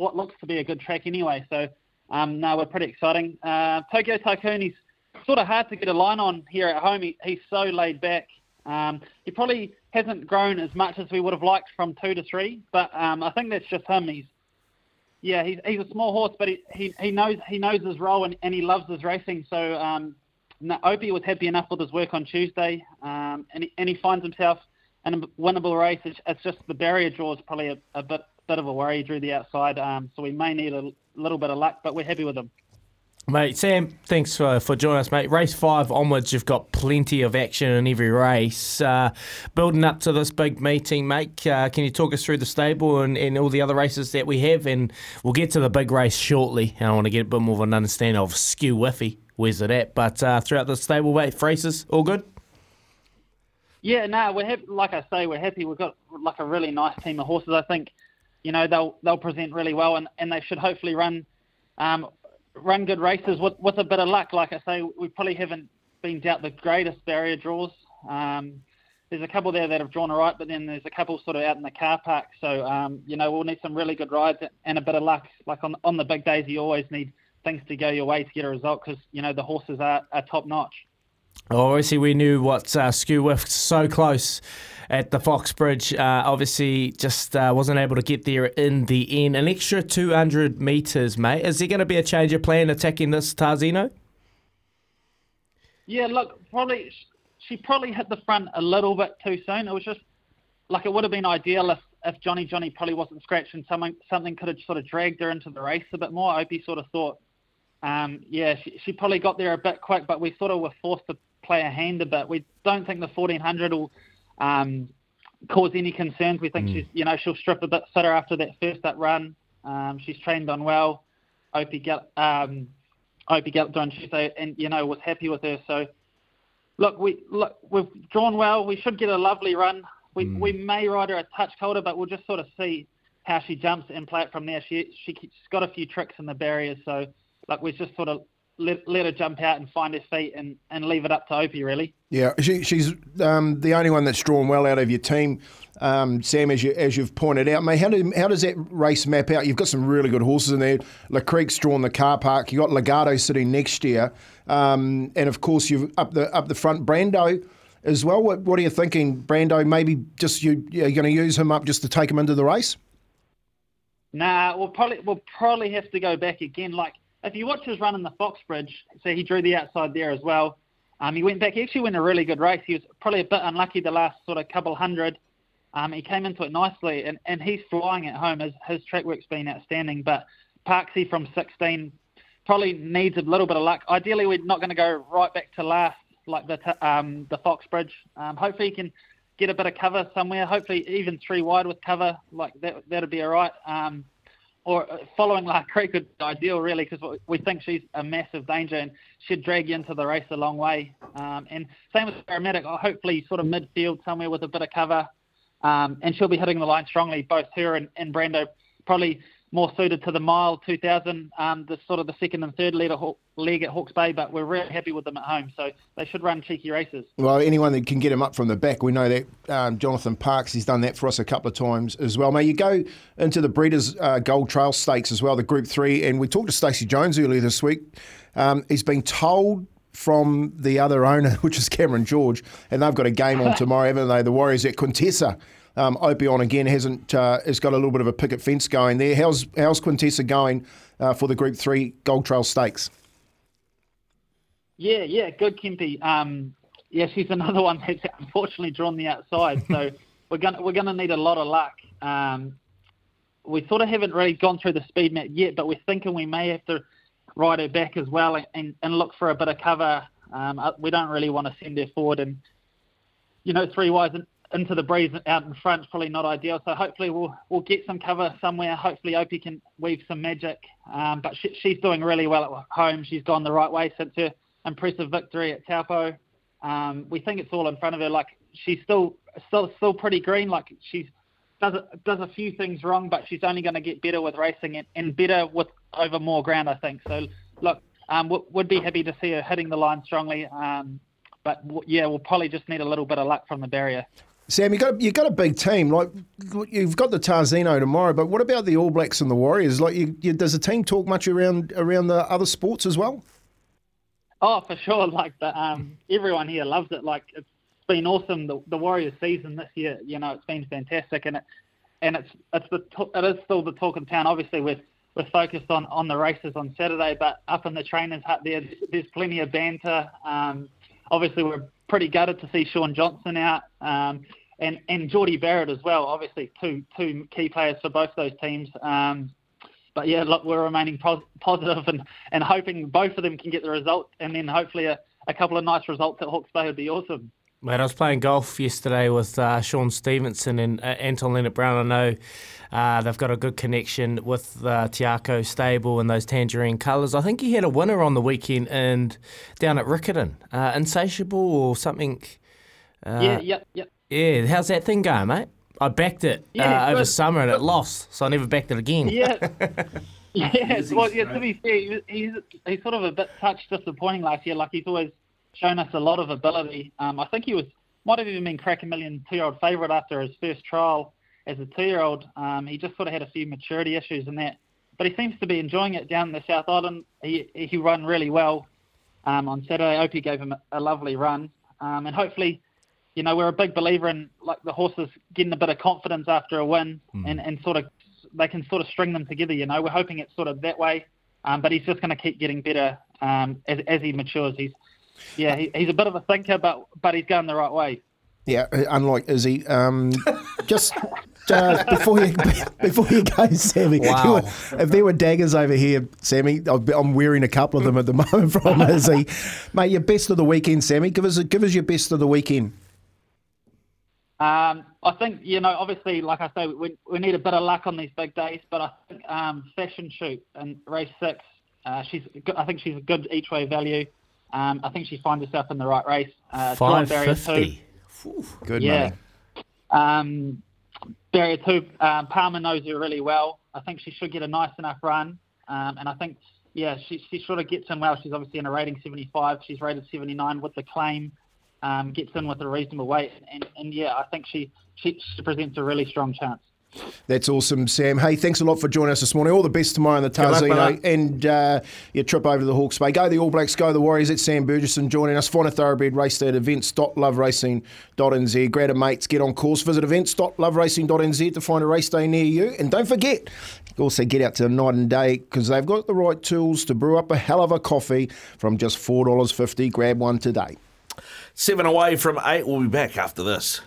what looks to be a good track anyway. So um, no, we're pretty exciting. Uh, Tokyo Tycoon, he's sort of hard to get a line on here at home. He, he's so laid back. Um, he probably hasn't grown as much as we would have liked from two to three, but um, I think that's just him. He's yeah, he's he's a small horse, but he he, he knows he knows his role and, and he loves his racing. So um, Opie was happy enough with his work on Tuesday, um, and he, and he finds himself in a winnable race. It's, it's just the barrier draw is probably a, a bit bit of a worry. Drew the outside, um, so we may need a little bit of luck, but we're happy with him. Mate, Sam, thanks for, for joining us, mate. Race five onwards, you've got plenty of action in every race. Uh, building up to this big meeting, mate, uh, can you talk us through the stable and, and all the other races that we have? And we'll get to the big race shortly. And I want to get a bit more of an understanding of Skew Whiffy. Where's it at? But uh, throughout the stable, mate, races, all good? Yeah, no, we're happy. Like I say, we're happy. We've got like a really nice team of horses. I think, you know, they'll they'll present really well, and, and they should hopefully run um, run good races with, with a bit of luck. Like I say, we probably haven't been dealt the greatest barrier draws. Um, there's a couple there that have drawn all right, but then there's a couple sort of out in the car park. So, um, you know, we'll need some really good rides and a bit of luck. Like on, on the big days, you always need things to go your way to get a result because, you know, the horses are, are top notch. Obviously, we knew what uh, Skew with so close at the Foxbridge. Uh, obviously, just uh, wasn't able to get there in the end. An extra 200 metres, mate. Is there going to be a change of plan attacking this Tarzino? Yeah, look, probably she probably hit the front a little bit too soon. It was just like it would have been ideal if, if Johnny Johnny probably wasn't scratched and someone something could have sort of dragged her into the race a bit more. Opie sort of thought, um, yeah, she, she probably got there a bit quick, but we sort of were forced to play a hand a bit. We don't think the 1400 will um, cause any concerns. We think mm. she's, you know, she'll strip a bit fitter after that first up run. Um, she's trained on well. Opie got, um, Opie on Tuesday, and you know was happy with her. So, look, we look, we've drawn well. We should get a lovely run. We mm. we may ride her a touch colder, but we'll just sort of see how she jumps and play it from there. She she, she's got a few tricks in the barriers, so like we just sort of let, let her jump out and find her feet and, and leave it up to Opie, really. Yeah, she, she's um, the only one that's drawn well out of your team, um, Sam, as, you, as you've pointed out. Mate, how, do, how does that race map out? You've got some really good horses in there. La Creek's drawn the car park. You've got Legato sitting next year. Um, and, of course, you've up the up the front, Brando as well. What, what are you thinking, Brando? Maybe just you, you're going to use him up just to take him into the race? Nah, we'll probably we'll probably have to go back again. Like if you watch his run in the Foxbridge, so he drew the outside there as well. Um, he went back. He actually went a really good race. He was probably a bit unlucky the last sort of couple hundred. Um, he came into it nicely, and, and he's flying at home. His, his track work's been outstanding. But Parksy from 16 probably needs a little bit of luck. Ideally, we're not going to go right back to last like the um, the Foxbridge. Um, hopefully, he can get a bit of cover somewhere. Hopefully, even three wide with cover, like that that'd be all right. Um, or uh, following La Creek ideal, really, because we think she's a massive danger and she'd drag you into the race a long way. Um, and same with Paramedic, hopefully sort of midfield somewhere with a bit of cover. Um, and she'll be hitting the line strongly, both her and, and Brando, probably more suited to the mile 2000, um, the sort of the second and third leg, leg at Hawke's Bay, but we're really happy with them at home. So they should run cheeky races. Well, anyone that can get him up from the back, we know that um, Jonathan Parkes, he's done that for us a couple of times as well. May you go into the Breeders' uh, Gold Trail Stakes as well, the Group 3, and we talked to Stacey Jones earlier this week. Um, he's been told from the other owner, which is Cameron George, and they've got a game on tomorrow, haven't they? The Warriors at Quintessa. Um, Opion again hasn't uh, has got a little bit of a picket fence going there. How's how's Quintessa going uh, for the Group Three Gold Trail Stakes? Yeah, yeah, good Kempy. Um, yeah, she's another one that's unfortunately drawn the outside. So we're gonna we're gonna need a lot of luck. Um, we sort of haven't really gone through the speed map yet, but we're thinking we may have to ride her back as well and, and, and look for a bit of cover. Um, uh, we don't really want to send her forward and you know three wise into the breeze out in front is probably not ideal. So hopefully we'll we'll get some cover somewhere. Hopefully Opie can weave some magic. Um, but she, she's doing really well at home. She's gone the right way since her impressive victory at Taupo. Um, we think it's all in front of her. Like she's still still still pretty green. Like she's does a, does a few things wrong, but she's only going to get better with racing and, and better with over more ground. I think so. Look, um, w- would be happy to see her hitting the line strongly. Um, but w- yeah, we'll probably just need a little bit of luck from the barrier. Sam, you got you got a big team. Like you've got the Tarzino tomorrow, but what about the All Blacks and the Warriors? Like, you, you, does the team talk much around around the other sports as well? Oh, for sure. Like the um, everyone here loves it. Like it's been awesome. The, the Warriors season this year, you know, it's been fantastic, and it and it's it's the it is still the talk of town. Obviously, we're we're focused on on the races on Saturday, but up in the trainers' hut there, there's plenty of banter. Um, obviously, we're pretty gutted to see Shaun Johnson out, um, and and Jordie Barrett as well. Obviously, two two key players for both those teams. Um, but yeah, look, we're remaining pos- positive and, and hoping both of them can get the result, and then hopefully a, a couple of nice results at Hawke's Bay would be awesome. Mate, I was playing golf yesterday with uh, Shaun Stevenson and uh, Anton Lienert-Brown. I know uh, they've got a good connection with the Te Akau stable and those tangerine colours. I think he had a winner on the weekend and down at Riccarton, uh, Insatiable or something. Uh, yeah, yep, yep. Yeah, how's that thing going, mate? I backed it yeah, uh, over summer and it lost, so I never backed it again. Yeah. yeah, well, yeah, to be fair, he's, he's sort of a bit touch disappointing last year. Like he's always shown us a lot of ability. Um, I think he was might have even been crack a million two year old favourite after his first trial as a two year old. Um, he just sort of had a few maturity issues in that, but he seems to be enjoying it down in the South Island. He he ran really well um, on Saturday. Opie gave him a, a lovely run, um, and hopefully. You know, we're a big believer in like the horses getting a bit of confidence after a win, mm. and, and sort of they can sort of string them together. You know, we're hoping it's sort of that way, um, but he's just going to keep getting better um, as, as he matures. He's yeah, he, he's a bit of a thinker, but but he's going the right way. Yeah, unlike Izzy. Um, just uh, before you before you go, Sammy. Wow. if there were daggers over here, Sammy, I'm wearing a couple of them at the moment from Izzy. Mate, your best of the weekend, Sammy. Give us a, give us your best of the weekend. Um, I think you know, obviously, like I say, we, we need a bit of luck on these big days. But I think um, Fashion Shoot and race six, uh, she's I think she's a good each way value. Um, I think she finds herself in the right race. Uh, Five fifty. Good yeah. money. Um, barrier two, um, Palmer knows her really well. I think she should get a nice enough run, um, and I think yeah, she she sort of gets in well. She's obviously in a rating 75. She's rated 79 with the claim. Um, gets in with a reasonable weight, and, and yeah, I think she, she she presents a really strong chance. That's awesome, Sam. Hey, thanks a lot for joining us this morning. All the best tomorrow in the Tarzino and uh, your trip over to the Hawke's Bay. Go the All Blacks, go the Warriors. It's Sam Bergerson joining us. Find a thoroughbred race day at events.loveracing.nz. Grab a mates, get on course. Visit events.loveracing.nz to find a race day near you. And don't forget, also get out to the night and day because they've got the right tools to brew up a hell of a coffee from just $4.50. Grab one today. Seven away from eight. We'll be back after this.